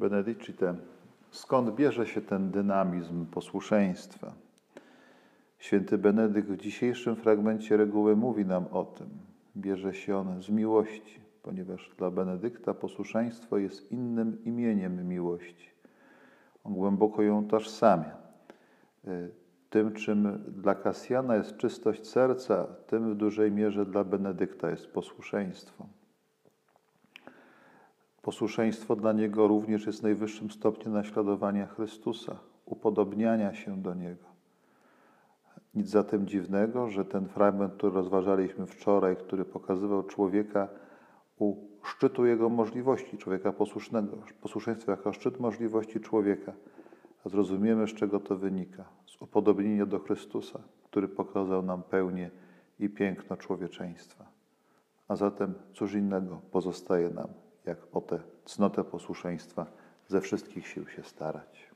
Benedicite, skąd bierze się ten dynamizm posłuszeństwa? Święty Benedykt w dzisiejszym fragmencie reguły mówi nam o tym. Bierze się on z miłości, ponieważ dla Benedykta posłuszeństwo jest innym imieniem miłości. On głęboko ją tożsamia. Y, tym, czym dla Kasjana jest czystość serca, tym w dużej mierze dla Benedykta jest posłuszeństwo. Posłuszeństwo dla niego również jest najwyższym stopniem naśladowania Chrystusa, upodobniania się do Niego. Nic zatem dziwnego, że ten fragment, który rozważaliśmy wczoraj, który pokazywał człowieka u szczytu jego możliwości, człowieka posłusznego, posłuszeństwo jako szczyt możliwości człowieka, zrozumiemy, z czego to wynika. Z upodobnienia do Chrystusa, który pokazał nam pełnię i piękno człowieczeństwa. A zatem cóż innego pozostaje nam, jak o tę cnotę posłuszeństwa ze wszystkich sił się starać.